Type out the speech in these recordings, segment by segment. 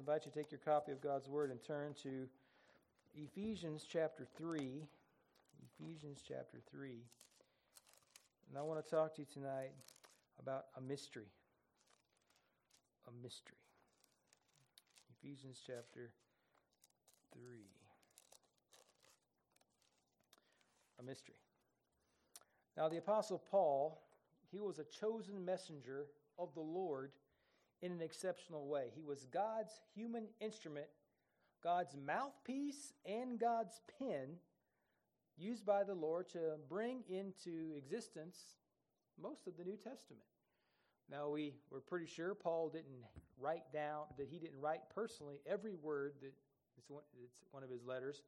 invite you to take your copy of God's Word and turn to Ephesians chapter 3. Ephesians chapter 3. And I want to talk to you tonight about a mystery. A mystery. Ephesians chapter 3. A mystery. Now, the Apostle Paul, he was a chosen messenger of the Lord in an exceptional way. He was God's human instrument, God's mouthpiece, and God's pen used by the Lord to bring into existence most of the New Testament. Now, we, we're pretty sure Paul didn't write down, that he didn't write personally every word that it's one, it's one of his letters,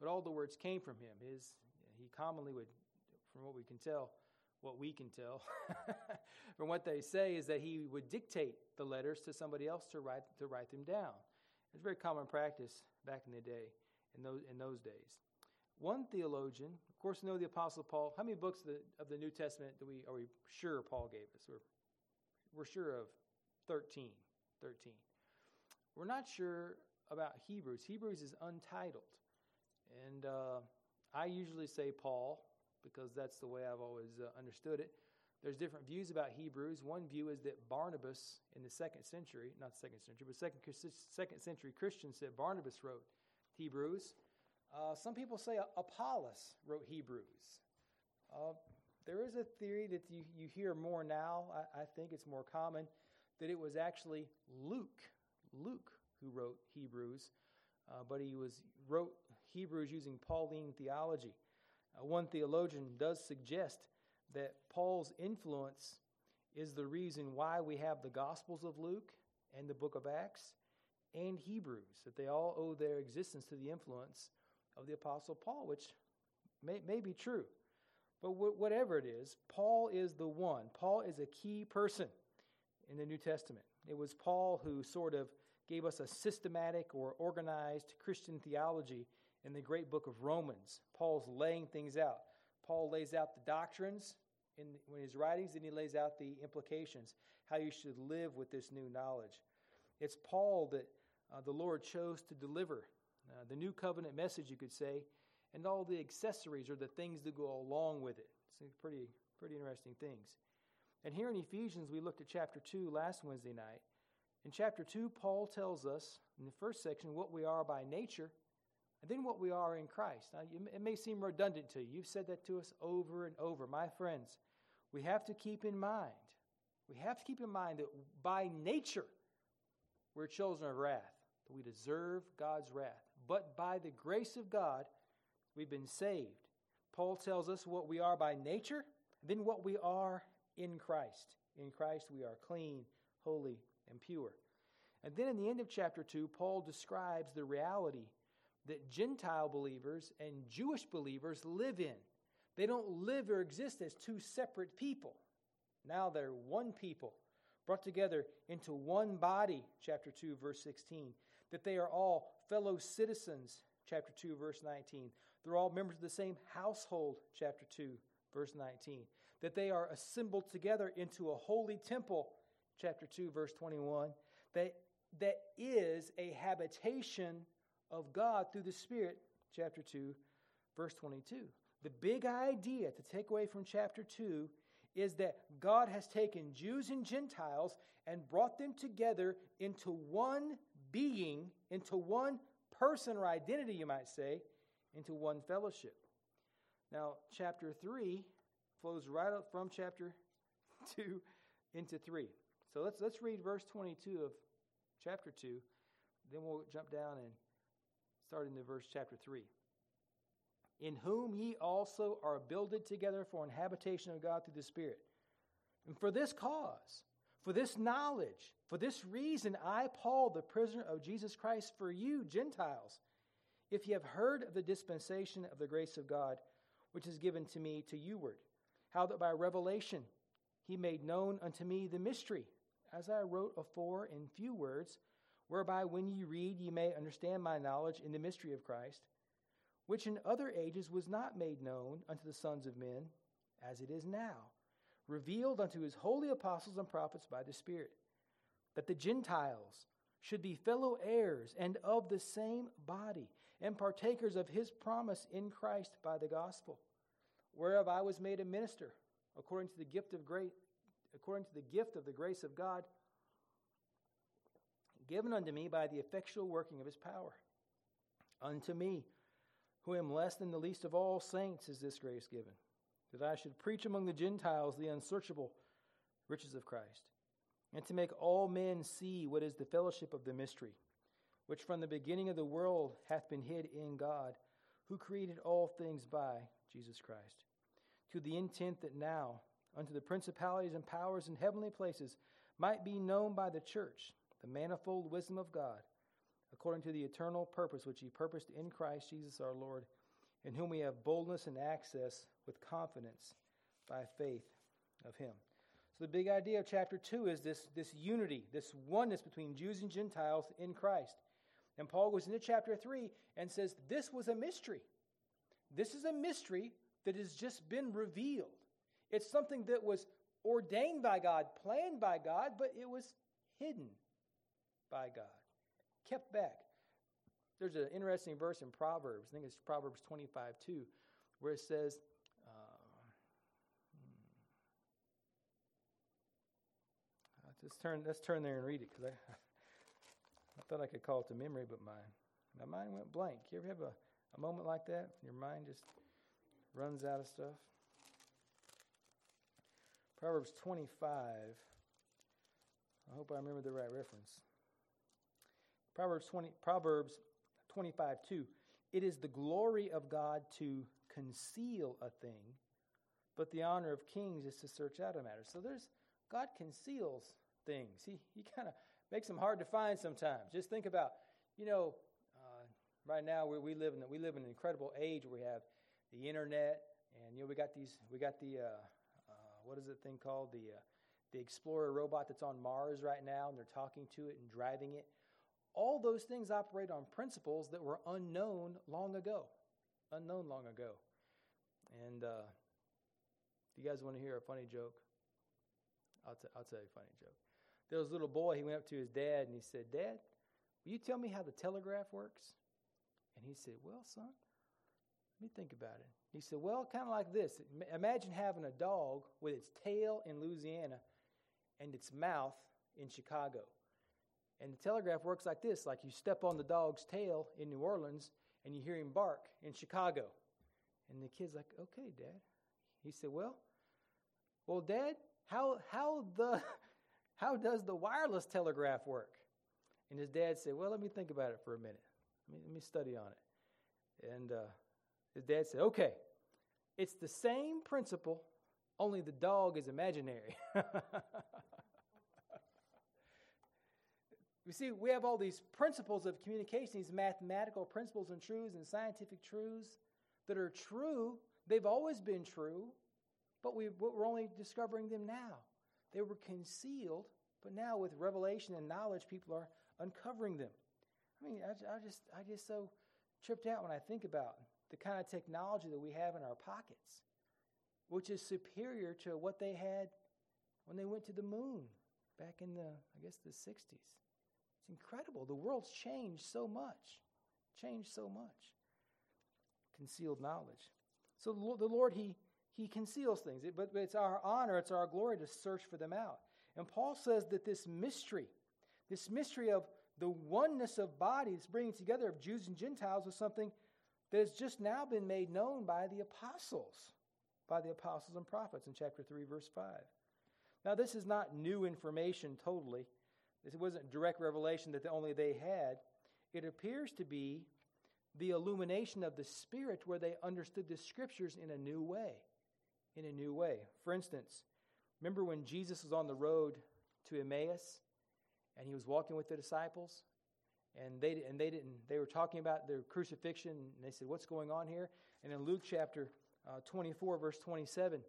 but all the words came from him. His, he commonly would, from what we can tell, what we can tell from what they say is that he would dictate the letters to somebody else to write to write them down. It's very common practice back in the day, in those in those days. One theologian, of course, know the Apostle Paul. How many books of the, of the New Testament do we are we sure Paul gave us? We're we're sure of 13. 13. We're not sure about Hebrews. Hebrews is untitled, and uh, I usually say Paul because that's the way I've always uh, understood it. There's different views about Hebrews. One view is that Barnabas in the second century, not second century, but second, second century Christians said Barnabas wrote Hebrews. Uh, some people say Apollos wrote Hebrews. Uh, there is a theory that you, you hear more now, I, I think it's more common, that it was actually Luke, Luke who wrote Hebrews, uh, but he was wrote Hebrews using Pauline theology. Uh, one theologian does suggest that Paul's influence is the reason why we have the Gospels of Luke and the book of Acts and Hebrews, that they all owe their existence to the influence of the Apostle Paul, which may, may be true. But wh- whatever it is, Paul is the one. Paul is a key person in the New Testament. It was Paul who sort of gave us a systematic or organized Christian theology in the great book of Romans. Paul's laying things out. Paul lays out the doctrines in, in his writings, and he lays out the implications, how you should live with this new knowledge. It's Paul that uh, the Lord chose to deliver uh, the new covenant message, you could say, and all the accessories or the things that go along with it. It's pretty, pretty interesting things. And here in Ephesians, we looked at chapter 2 last Wednesday night. In chapter 2, Paul tells us in the first section what we are by nature and then what we are in Christ. Now, it may seem redundant to you. You've said that to us over and over. My friends, we have to keep in mind, we have to keep in mind that by nature, we're children of wrath, that we deserve God's wrath. But by the grace of God, we've been saved. Paul tells us what we are by nature, then what we are in Christ. In Christ, we are clean, holy, and pure. And then in the end of chapter 2, Paul describes the reality that Gentile believers and Jewish believers live in. They don't live or exist as two separate people. Now they're one people, brought together into one body, chapter 2, verse 16. That they are all fellow citizens, chapter 2, verse 19. They're all members of the same household, chapter 2, verse 19. That they are assembled together into a holy temple, chapter 2, verse 21. That, that is a habitation of God through the Spirit, chapter 2, verse 22. The big idea to take away from chapter 2 is that God has taken Jews and Gentiles and brought them together into one being, into one person or identity, you might say, into one fellowship. Now, chapter 3 flows right up from chapter 2 into 3. So let's, let's read verse 22 of chapter 2. Then we'll jump down and starting in verse chapter 3. In whom ye also are builded together for an habitation of God through the Spirit. And for this cause, for this knowledge, for this reason, I, Paul, the prisoner of Jesus Christ, for you, Gentiles, if ye have heard of the dispensation of the grace of God, which is given to me to youward, how that by revelation he made known unto me the mystery, as I wrote afore in few words, whereby when ye read ye may understand my knowledge in the mystery of Christ, which in other ages was not made known unto the sons of men, as it is now, revealed unto his holy apostles and prophets by the Spirit, that the Gentiles should be fellow heirs and of the same body, and partakers of his promise in Christ by the gospel, whereof I was made a minister, according to the gift of grace, according to the gift of the grace of God, given unto me by the effectual working of his power. Unto me, who am less than the least of all saints, is this grace given, that I should preach among the Gentiles the unsearchable riches of Christ and to make all men see what is the fellowship of the mystery, which from the beginning of the world hath been hid in God, who created all things by Jesus Christ, to the intent that now unto the principalities and powers in heavenly places might be known by the church the manifold wisdom of God, according to the eternal purpose which he purposed in Christ Jesus our Lord, in whom we have boldness and access with confidence by faith of him. So, the big idea of chapter 2 is this, this unity, this oneness between Jews and Gentiles in Christ. And Paul goes into chapter 3 and says, This was a mystery. This is a mystery that has just been revealed. It's something that was ordained by God, planned by God, but it was hidden by God, kept back. There's an interesting verse in Proverbs, I think it's Proverbs 25 2, where it says, uh, hmm, Let's turn, let's turn there and read it because I, I thought I could call it to memory, but my, my mind went blank. You ever have a, a moment like that? Your mind just runs out of stuff? Proverbs 25. I hope I remember the right reference. Proverbs 20, Proverbs 25, 2. It is the glory of God to conceal a thing, but the honor of kings is to search out a matter. So there's God conceals things. He, he kind of makes them hard to find sometimes. Just think about, you know, uh, right now we, we live in we live in an incredible age where we have the internet, and you know we got these we got the uh, uh, what is the thing called the uh, the Explorer robot that's on Mars right now, and they're talking to it and driving it. All those things operate on principles that were unknown long ago, unknown long ago. And uh, you guys want to hear a funny joke? I'll, t- I'll tell you a funny joke. There was a little boy, he went up to his dad and he said, Dad, will you tell me how the telegraph works? And he said, Well, son, let me think about it. He said, Well, kind of like this. Imagine having a dog with its tail in Louisiana and its mouth in Chicago. And the telegraph works like this like you step on the dog's tail in New Orleans and you hear him bark in Chicago. And the kid's like, Okay, Dad. He said, Well, well, Dad, how, how the how does the wireless telegraph work? And his dad said, Well, let me think about it for a minute. Let me, let me study on it. And uh, his dad said, Okay, it's the same principle, only the dog is imaginary. We see, we have all these principles of communication, these mathematical principles and truths and scientific truths that are true. They've always been true, but we, we're only discovering them now. They were concealed, but now with revelation and knowledge, people are uncovering them. I mean, I, I just I get so tripped out when I think about the kind of technology that we have in our pockets, which is superior to what they had when they went to the moon back in the I guess the 60s. It's incredible. The world's changed so much. Changed so much. Concealed knowledge. So the Lord, He he conceals things. But it's our honor, it's our glory to search for them out. And Paul says that this mystery, this mystery of the oneness of bodies, bringing together of Jews and Gentiles, was something that has just now been made known by the apostles, by the apostles and prophets in chapter 3, verse 5. Now, this is not new information totally. This wasn't direct revelation that the only they had. It appears to be the illumination of the Spirit where they understood the scriptures in a new way in a new way. For instance, remember when Jesus was on the road to Emmaus and he was walking with the disciples? And they, and they didn't, they were talking about their crucifixion, and they said, What's going on here? And in Luke chapter uh, 24, verse 27,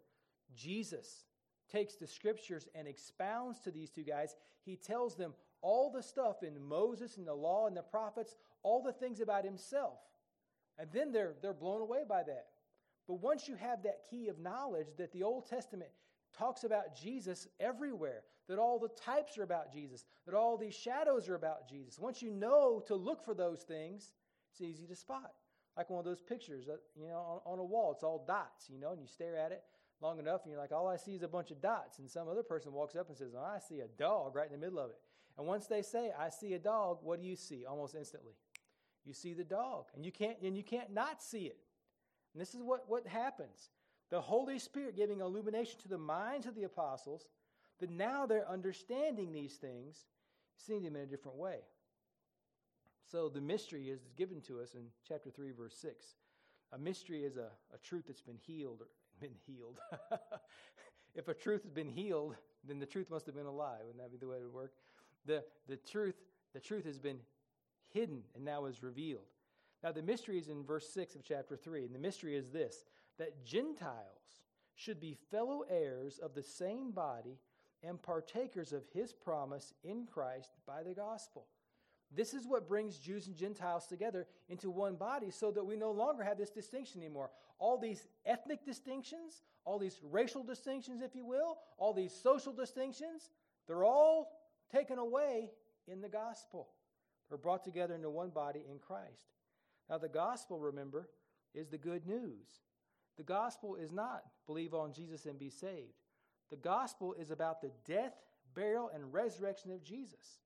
Jesus takes the scriptures and expounds to these two guys. He tells them all the stuff in Moses and the law and the prophets, all the things about himself. And then they're, they're blown away by that. But once you have that key of knowledge that the Old Testament talks about Jesus everywhere, that all the types are about Jesus, that all these shadows are about Jesus. Once you know to look for those things, it's easy to spot. Like one of those pictures that, you know, on, on a wall, it's all dots, you know, and you stare at it long enough and you're like, all I see is a bunch of dots. And some other person walks up and says, oh, I see a dog right in the middle of it. And once they say, I see a dog, what do you see almost instantly? You see the dog. And you can't and you can't not see it. And this is what, what happens. The Holy Spirit giving illumination to the minds of the apostles, that now they're understanding these things, seeing them in a different way. So the mystery is given to us in chapter 3, verse 6. A mystery is a, a truth that's been healed or been healed. if a truth has been healed, then the truth must have been a lie. Wouldn't that be the way it would work? The, the truth, the truth has been hidden and now is revealed. Now the mystery is in verse 6 of chapter 3, and the mystery is this that Gentiles should be fellow heirs of the same body and partakers of his promise in Christ by the gospel. This is what brings Jews and Gentiles together into one body so that we no longer have this distinction anymore. All these ethnic distinctions, all these racial distinctions, if you will, all these social distinctions, they're all taken away in the gospel. They're brought together into one body in Christ. Now, the gospel, remember, is the good news. The gospel is not believe on Jesus and be saved. The gospel is about the death, burial, and resurrection of Jesus.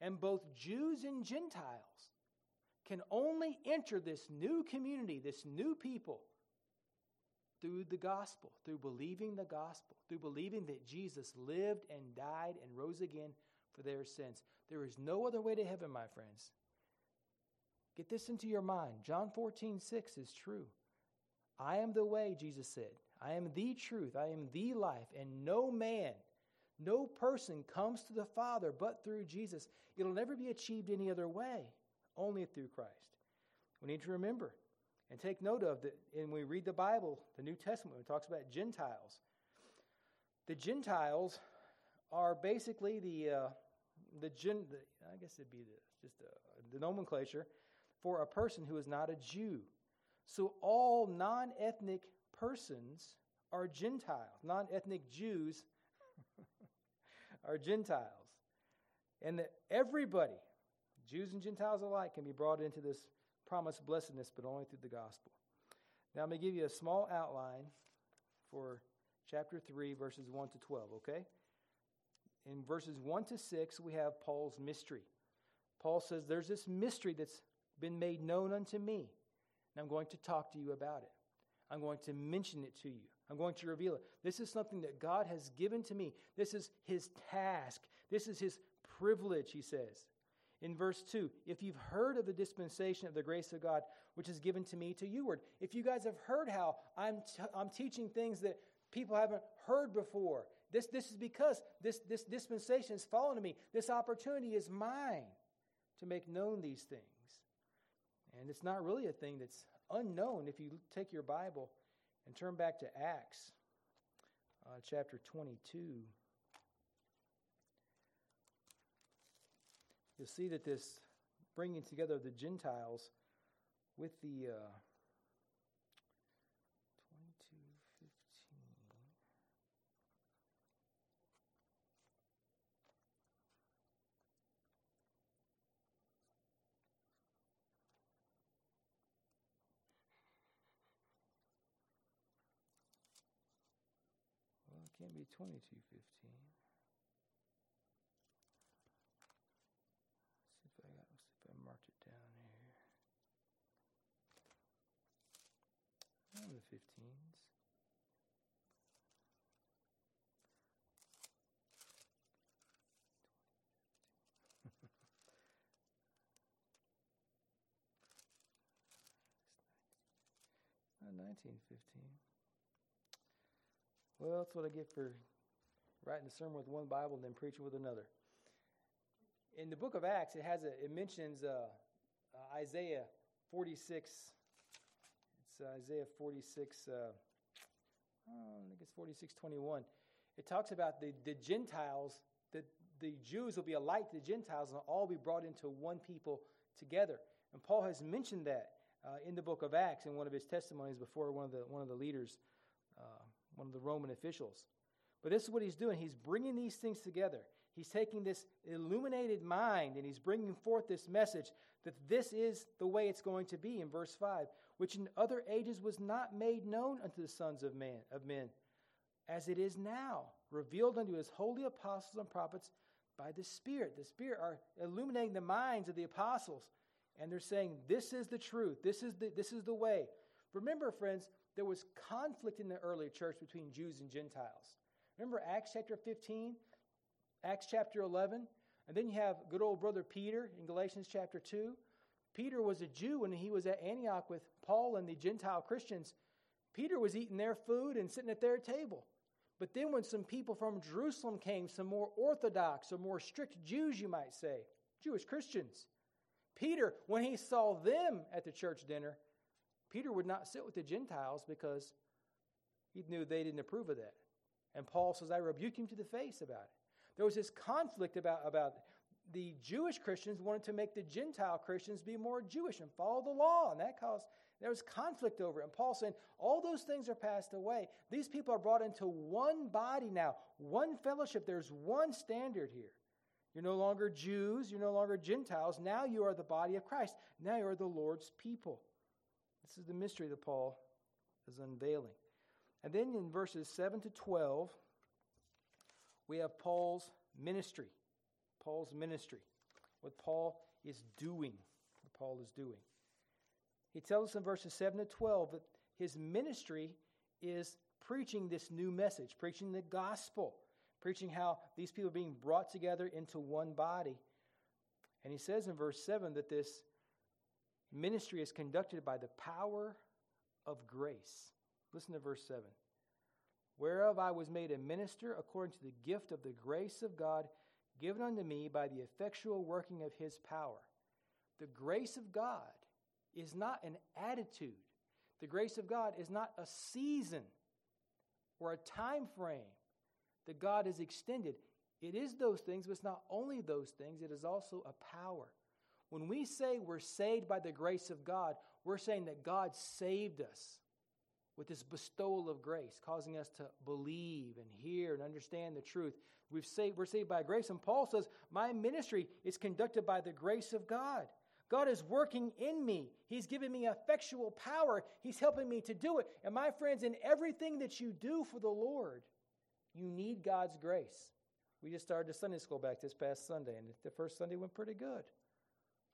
And both Jews and Gentiles can only enter this new community, this new people, through the gospel, through believing the gospel, through believing that Jesus lived and died and rose again for their sins. There is no other way to heaven, my friends. Get this into your mind. John 14, 6 is true. I am the way, Jesus said. I am the truth. I am the life. And no man, no person comes to the Father but through Jesus. It'll never be achieved any other way, only through Christ. We need to remember and take note of that. And we read the Bible, the New Testament, it talks about Gentiles. The Gentiles are basically the, uh, the, gen, the, I guess it'd be the, just a, the nomenclature for a person who is not a Jew. So all non ethnic persons are Gentiles. Non ethnic Jews are Gentiles. And that everybody, Jews and Gentiles alike, can be brought into this promised blessedness, but only through the gospel. Now, I'm going to give you a small outline for chapter 3, verses 1 to 12, okay? In verses 1 to 6, we have Paul's mystery. Paul says, There's this mystery that's been made known unto me, and I'm going to talk to you about it. I'm going to mention it to you. I'm going to reveal it. This is something that God has given to me. This is his task. This is his privilege, he says. In verse 2, if you've heard of the dispensation of the grace of God, which is given to me to youward, if you guys have heard how I'm, t- I'm teaching things that people haven't heard before, this, this is because this, this dispensation has fallen to me. This opportunity is mine to make known these things. And it's not really a thing that's unknown if you take your Bible and turn back to Acts uh, chapter 22. You'll see that this bringing together the Gentiles with the. Uh, can't be 2215. See if I got, see if I marked it down here. Oh, the 15s. Nineteen fifteen. Well, that's what I get for writing a sermon with one Bible and then preaching with another. In the book of Acts, it has a, it mentions uh, uh, Isaiah 46. It's uh, Isaiah 46. Uh, oh, I think it's 46, 21. It talks about the, the Gentiles, that the Jews will be a light to the Gentiles and all be brought into one people together. And Paul has mentioned that uh, in the book of Acts in one of his testimonies before one of the, one of the leaders uh, one of the Roman officials. But this is what he's doing. He's bringing these things together. He's taking this illuminated mind and he's bringing forth this message that this is the way it's going to be in verse 5, which in other ages was not made known unto the sons of man of men, as it is now, revealed unto his holy apostles and prophets by the Spirit. The Spirit are illuminating the minds of the apostles, and they're saying, This is the truth, this is the, this is the way. Remember, friends, there was conflict in the early church between Jews and Gentiles. Remember Acts chapter 15, Acts chapter 11, and then you have good old brother Peter in Galatians chapter 2. Peter was a Jew when he was at Antioch with Paul and the Gentile Christians. Peter was eating their food and sitting at their table. But then, when some people from Jerusalem came, some more orthodox or more strict Jews, you might say, Jewish Christians, Peter, when he saw them at the church dinner, Peter would not sit with the Gentiles because he knew they didn't approve of that. And Paul says, I rebuked him to the face about it. There was this conflict about, about the Jewish Christians wanted to make the Gentile Christians be more Jewish and follow the law, and that caused there was conflict over it. And Paul saying, all those things are passed away. These people are brought into one body now, one fellowship. There's one standard here. You're no longer Jews, you're no longer Gentiles. Now you are the body of Christ. Now you are the Lord's people. This is the mystery that Paul is unveiling. And then in verses 7 to 12, we have Paul's ministry. Paul's ministry. What Paul is doing. What Paul is doing. He tells us in verses 7 to 12 that his ministry is preaching this new message, preaching the gospel, preaching how these people are being brought together into one body. And he says in verse 7 that this ministry is conducted by the power of grace. Listen to verse 7. Whereof I was made a minister according to the gift of the grace of God given unto me by the effectual working of his power. The grace of God is not an attitude. The grace of God is not a season or a time frame that God has extended. It is those things, but it's not only those things, it is also a power. When we say we're saved by the grace of God, we're saying that God saved us with this bestowal of grace, causing us to believe and hear and understand the truth. We've saved, we're saved by grace. And Paul says, My ministry is conducted by the grace of God. God is working in me. He's giving me effectual power. He's helping me to do it. And my friends, in everything that you do for the Lord, you need God's grace. We just started the Sunday school back this past Sunday, and the first Sunday went pretty good.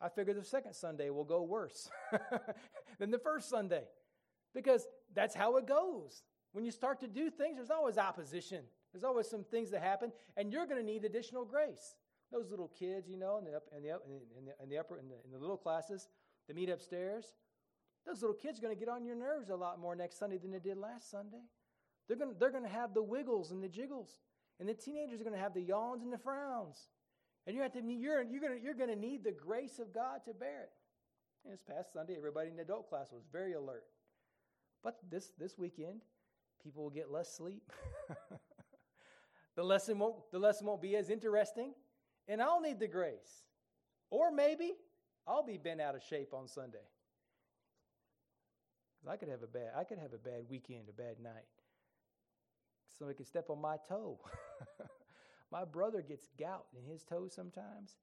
I figure the second Sunday will go worse than the first Sunday because that's how it goes. When you start to do things, there's always opposition. There's always some things that happen, and you're going to need additional grace. Those little kids, you know, in the, up, in the, in the, in the upper, in the, in the little classes, they meet upstairs. Those little kids are going to get on your nerves a lot more next Sunday than they did last Sunday. They're going, to, they're going to have the wiggles and the jiggles. And the teenagers are going to have the yawns and the frowns. And you have to, you're, you're, going to, you're going to need the grace of God to bear it. And this past Sunday, everybody in the adult class was very alert. But this, this weekend, people will get less sleep. the, lesson won't, the lesson won't be as interesting and I'll need the grace. Or maybe I'll be bent out of shape on Sunday. I could have a bad I could have a bad weekend, a bad night. Somebody could step on my toe. my brother gets gout in his toes sometimes,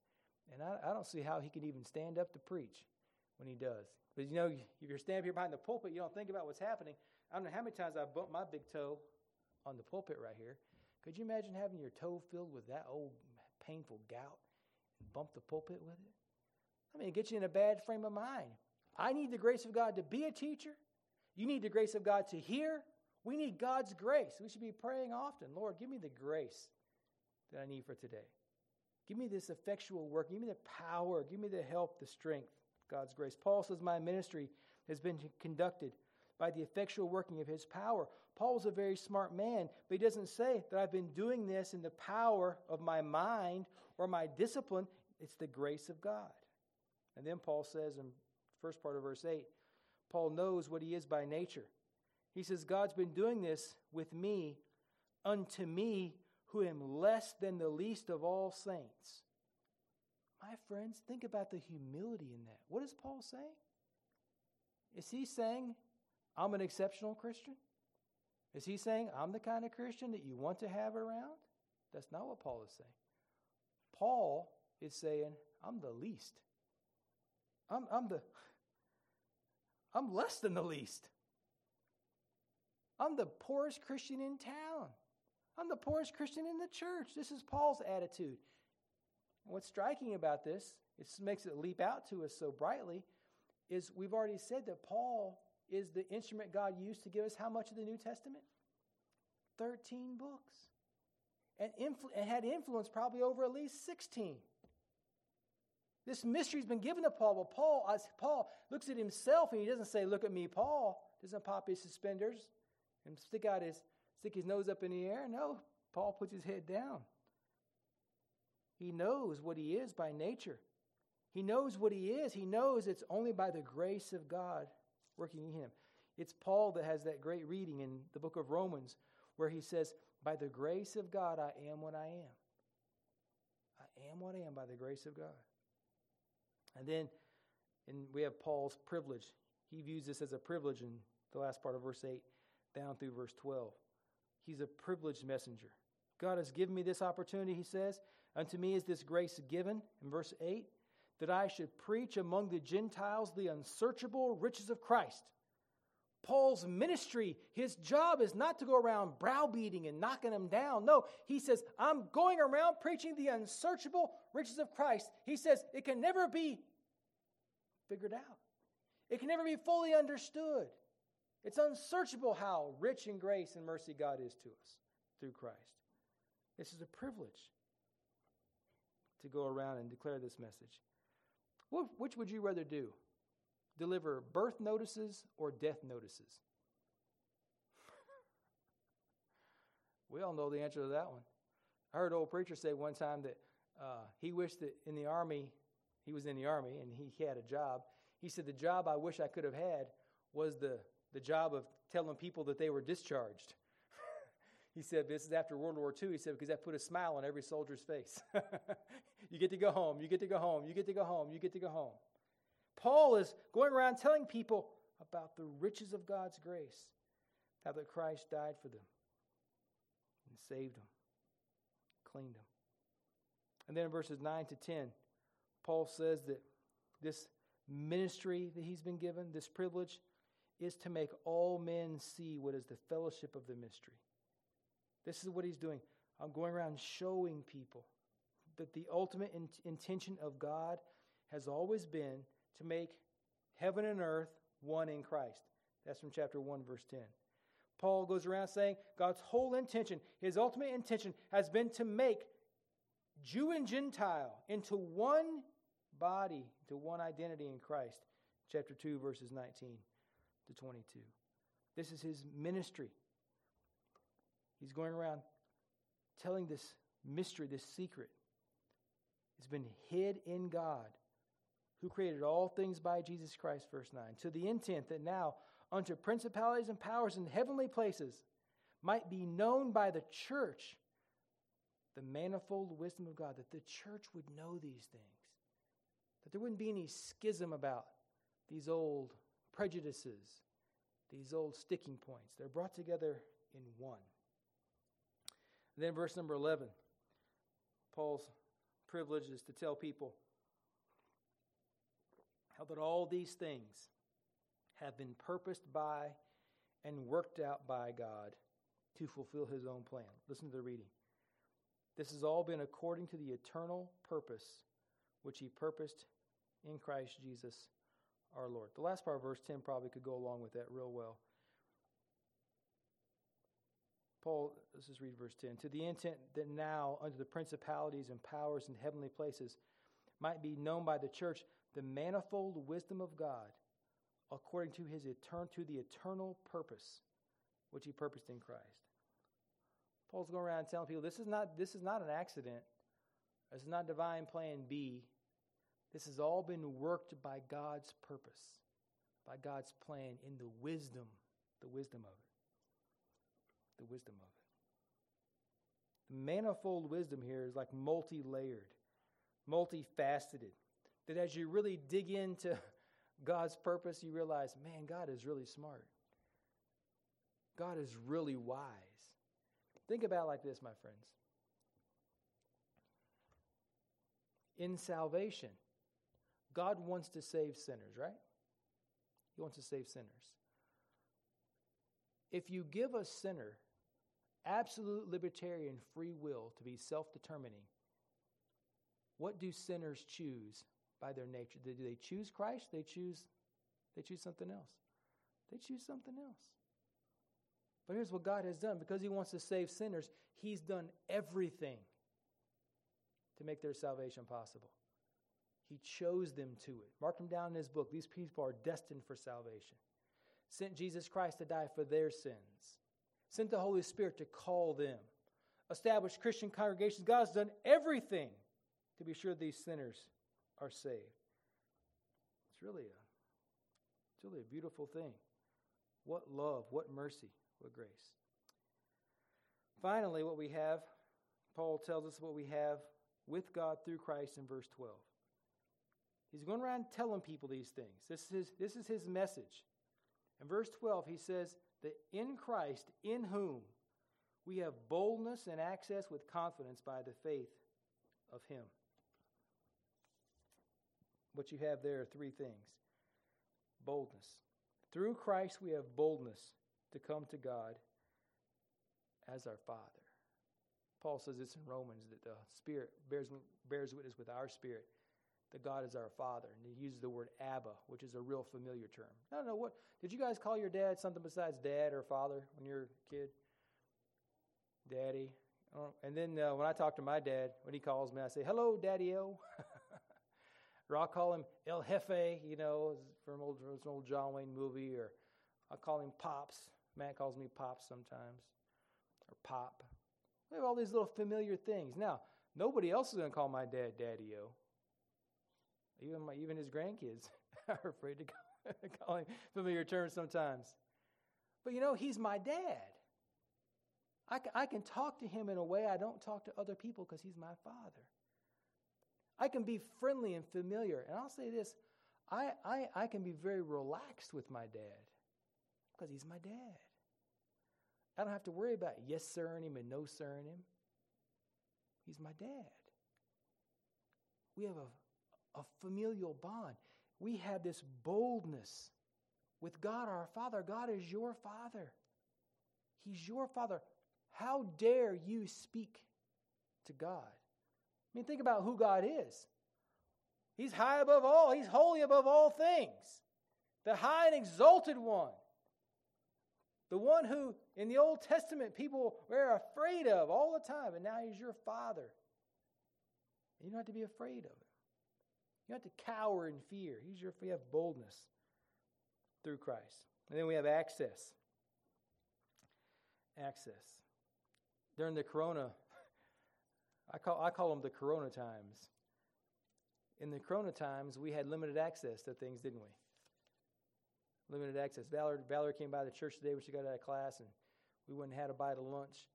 and I, I don't see how he can even stand up to preach when he does. But you know, if you're standing here behind the pulpit, you don't think about what's happening. I don't know how many times I've bumped my big toe on the pulpit right here. Could you imagine having your toe filled with that old painful gout and bump the pulpit with it? I mean, it gets you in a bad frame of mind. I need the grace of God to be a teacher. You need the grace of God to hear. We need God's grace. We should be praying often Lord, give me the grace that I need for today. Give me this effectual work. Give me the power. Give me the help, the strength, God's grace. Paul says, My ministry has been conducted by the effectual working of his power. Paul's a very smart man, but he doesn't say that I've been doing this in the power of my mind or my discipline. It's the grace of God. And then Paul says in first part of verse 8, Paul knows what he is by nature. He says, God's been doing this with me, unto me, who am less than the least of all saints. My friends, think about the humility in that. What is Paul saying? Is he saying, I'm an exceptional Christian? Is he saying, I'm the kind of Christian that you want to have around? That's not what Paul is saying. Paul is saying, I'm the least. I'm, I'm the I'm less than the least. I'm the poorest Christian in town. I'm the poorest Christian in the church. This is Paul's attitude. And what's striking about this, it makes it leap out to us so brightly, is we've already said that Paul is the instrument God used to give us how much of the New Testament? 13 books. And, influ- and had influence probably over at least 16. This mystery's been given to Paul, but Paul, as Paul looks at himself and he doesn't say, Look at me, Paul. Doesn't pop his suspenders and stick out his stick his nose up in the air. No, Paul puts his head down. He knows what he is by nature. He knows what he is. He knows it's only by the grace of God working in him. It's Paul that has that great reading in the book of Romans where he says, By the grace of God, I am what I am. I am what I am by the grace of God. And then and we have Paul's privilege. He views this as a privilege in the last part of verse 8 down through verse 12. He's a privileged messenger. God has given me this opportunity, he says. Unto me is this grace given, in verse 8, that I should preach among the Gentiles the unsearchable riches of Christ. Paul's ministry, his job is not to go around browbeating and knocking them down. No, he says, I'm going around preaching the unsearchable riches of Christ. He says, it can never be figured out, it can never be fully understood. It's unsearchable how rich in grace and mercy God is to us through Christ. This is a privilege to go around and declare this message. Which would you rather do? Deliver birth notices or death notices? we all know the answer to that one. I heard an old preacher say one time that uh, he wished that in the army, he was in the army and he had a job. He said, The job I wish I could have had was the, the job of telling people that they were discharged. He said, This is after World War II. He said, Because that put a smile on every soldier's face. you get to go home, you get to go home, you get to go home, you get to go home. Paul is going around telling people about the riches of God's grace, how that Christ died for them and saved them, cleaned them. And then in verses 9 to 10, Paul says that this ministry that he's been given, this privilege, is to make all men see what is the fellowship of the mystery. This is what he's doing. I'm going around showing people that the ultimate in- intention of God has always been to make heaven and earth one in Christ. That's from chapter 1, verse 10. Paul goes around saying God's whole intention, his ultimate intention, has been to make Jew and Gentile into one body, to one identity in Christ. Chapter 2, verses 19 to 22. This is his ministry. He's going around telling this mystery, this secret. It's been hid in God who created all things by Jesus Christ, verse 9, to the intent that now unto principalities and powers in heavenly places might be known by the church the manifold wisdom of God, that the church would know these things, that there wouldn't be any schism about these old prejudices, these old sticking points. They're brought together in one. And then, verse number 11, Paul's privilege is to tell people how that all these things have been purposed by and worked out by God to fulfill his own plan. Listen to the reading. This has all been according to the eternal purpose which he purposed in Christ Jesus our Lord. The last part of verse 10 probably could go along with that real well. Paul, let's just read verse 10. To the intent that now, under the principalities and powers in heavenly places, might be known by the church the manifold wisdom of God according to his etern- to the eternal purpose which he purposed in Christ. Paul's going around telling people this is not this is not an accident. This is not divine plan B. This has all been worked by God's purpose, by God's plan in the wisdom, the wisdom of it. The wisdom of it. The manifold wisdom here is like multi layered, multifaceted that as you really dig into God's purpose, you realize, man, God is really smart. God is really wise. Think about like this, my friends. In salvation, God wants to save sinners, right? He wants to save sinners. If you give a sinner absolute libertarian free will to be self determining, what do sinners choose by their nature? Do they choose Christ? They choose they choose something else. They choose something else. But here's what God has done because He wants to save sinners, He's done everything to make their salvation possible. He chose them to it. Mark them down in His book. These people are destined for salvation. Sent Jesus Christ to die for their sins, sent the Holy Spirit to call them, established Christian congregations. God's done everything to be sure these sinners are saved. It's really a, it's really a beautiful thing. What love, what mercy, what grace. Finally, what we have, Paul tells us what we have with God through Christ in verse 12. He's going around telling people these things. This is his, this is his message. In verse 12, he says that in Christ, in whom we have boldness and access with confidence by the faith of him. What you have there are three things boldness. Through Christ, we have boldness to come to God as our Father. Paul says this in Romans that the Spirit bears, bears witness with our spirit that God is our Father. And he uses the word Abba, which is a real familiar term. I don't know what, did you guys call your dad something besides dad or father when you were a kid? Daddy. And then uh, when I talk to my dad, when he calls me, I say, hello, Daddy O. or I'll call him El Jefe, you know, from old, an old John Wayne movie, or I'll call him Pops. Matt calls me Pops sometimes, or Pop. We have all these little familiar things. Now, nobody else is going to call my dad Daddy O. Even, my, even his grandkids are afraid to call him familiar terms sometimes. But you know, he's my dad. I, I can talk to him in a way I don't talk to other people because he's my father. I can be friendly and familiar. And I'll say this I, I, I can be very relaxed with my dad because he's my dad. I don't have to worry about yes sir and him and no sir him. He's my dad. We have a, a familial bond. We have this boldness with God our Father. God is your Father. He's your Father. How dare you speak to God? I mean, think about who God is. He's high above all, He's holy above all things, the high and exalted one. The one who, in the Old Testament, people were afraid of all the time, and now He's your Father. you don't have to be afraid of Him. You don't have to cower in fear. He's your, we have boldness through Christ. And then we have access. Access. During the Corona I call, I call them the corona times. In the corona times, we had limited access to things, didn't we? Limited access. Valerie, Valerie came by the church today when she got out of class, and we went and had a bite of lunch.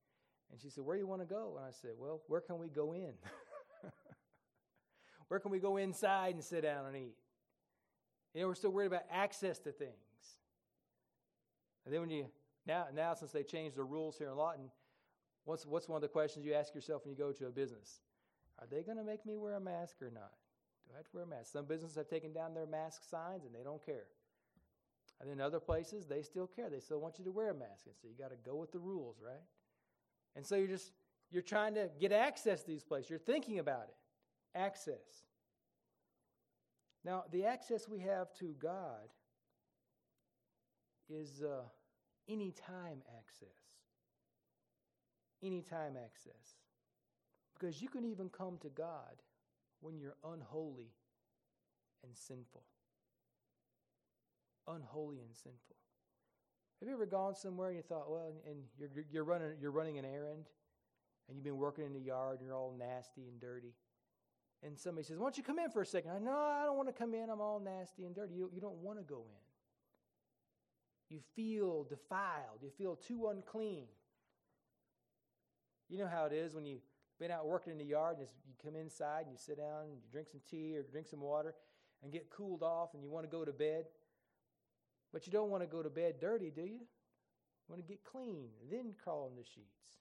And she said, Where do you want to go? And I said, Well, where can we go in? where can we go inside and sit down and eat? You know, we're still worried about access to things. And then when you, now, now since they changed the rules here in Lawton, What's, what's one of the questions you ask yourself when you go to a business? Are they going to make me wear a mask or not? Do I have to wear a mask? Some businesses have taken down their mask signs and they don't care. And then other places, they still care. They still want you to wear a mask. And so you got to go with the rules, right? And so you're just, you're trying to get access to these places. You're thinking about it. Access. Now, the access we have to God is uh, anytime access anytime access. Because you can even come to God when you're unholy and sinful. Unholy and sinful. Have you ever gone somewhere and you thought, well, and you're, you're, running, you're running an errand and you've been working in the yard and you're all nasty and dirty? And somebody says, why don't you come in for a second? I know I don't want to come in. I'm all nasty and dirty. You, you don't want to go in. You feel defiled. You feel too unclean. You know how it is when you've been out working in the yard and you come inside and you sit down and you drink some tea or drink some water and get cooled off and you want to go to bed. But you don't want to go to bed dirty, do you? You want to get clean, then crawl in the sheets.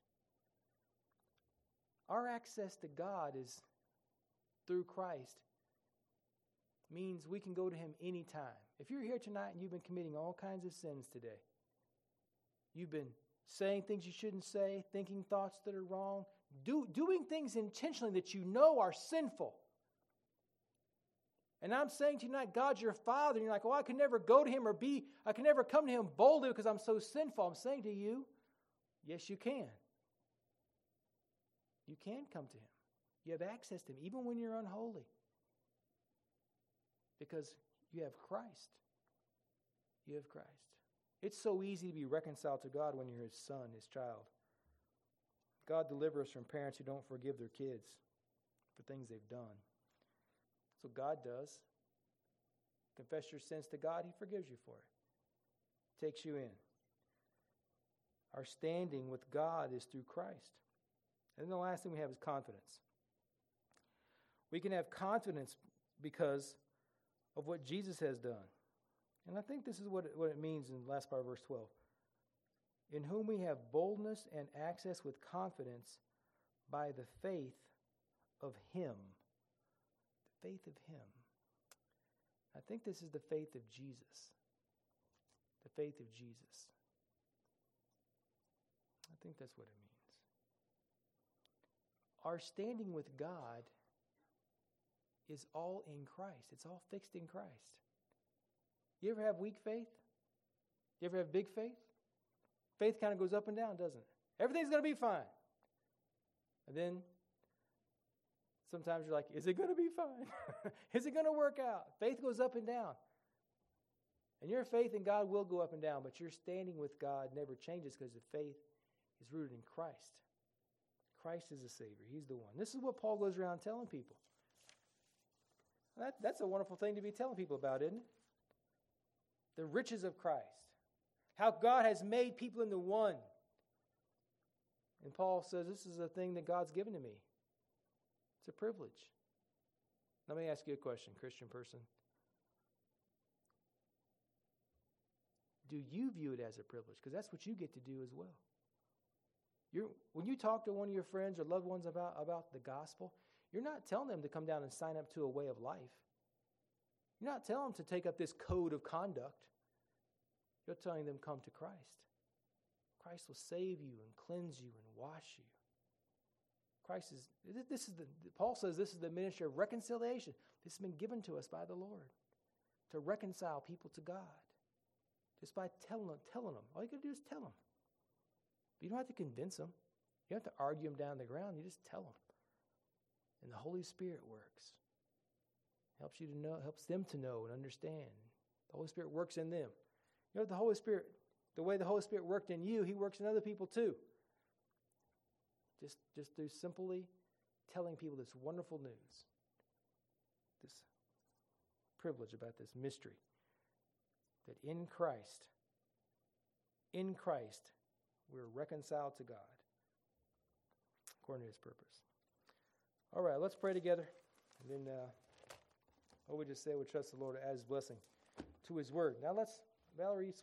Our access to God is through Christ means we can go to him anytime. If you're here tonight and you've been committing all kinds of sins today, you've been saying things you shouldn't say, thinking thoughts that are wrong, do, doing things intentionally that you know are sinful. And I'm saying to you tonight, God's your Father, and you're like, oh, I can never go to Him or be, I can never come to Him boldly because I'm so sinful. I'm saying to you, yes, you can. You can come to Him. You have access to Him, even when you're unholy. Because you have Christ. You have Christ. It's so easy to be reconciled to God when you're His son, His child. God delivers us from parents who don't forgive their kids for things they've done. So God does. Confess your sins to God, He forgives you for it, takes you in. Our standing with God is through Christ. And then the last thing we have is confidence. We can have confidence because of what Jesus has done. And I think this is what it, what it means in the last part of verse 12. In whom we have boldness and access with confidence by the faith of Him The faith of Him. I think this is the faith of Jesus. The faith of Jesus. I think that's what it means. Our standing with God is all in Christ, it's all fixed in Christ. You ever have weak faith? You ever have big faith? Faith kind of goes up and down, doesn't it? Everything's going to be fine. And then Sometimes you're like, is it going to be fine? is it going to work out? Faith goes up and down. And your faith in God will go up and down, but your standing with God never changes because the faith is rooted in Christ. Christ is the Savior, He's the one. This is what Paul goes around telling people. That, that's a wonderful thing to be telling people about, isn't it? The riches of Christ. How God has made people into one. And Paul says, This is a thing that God's given to me. It's a privilege. Let me ask you a question, Christian person. Do you view it as a privilege? Because that's what you get to do as well. You're, when you talk to one of your friends or loved ones about, about the gospel, you're not telling them to come down and sign up to a way of life. You're not telling them to take up this code of conduct. You're telling them come to Christ. Christ will save you and cleanse you and wash you. Christ is, this is the, Paul says this is the ministry of reconciliation. This has been given to us by the Lord to reconcile people to God. Just by telling them, telling them. All you got to do is tell them. You don't have to convince them. You don't have to argue them down the ground. You just tell them. And the Holy Spirit works. Helps you to know, helps them to know and understand. The Holy Spirit works in them. You know, the Holy Spirit, the way the Holy Spirit worked in you, He works in other people too. Just, just through simply telling people this wonderful news, this privilege about this mystery that in Christ, in Christ, we're reconciled to God according to his purpose. All right, let's pray together. And then uh, what we just say, we trust the Lord as blessing to his word. Now let's, Valerie,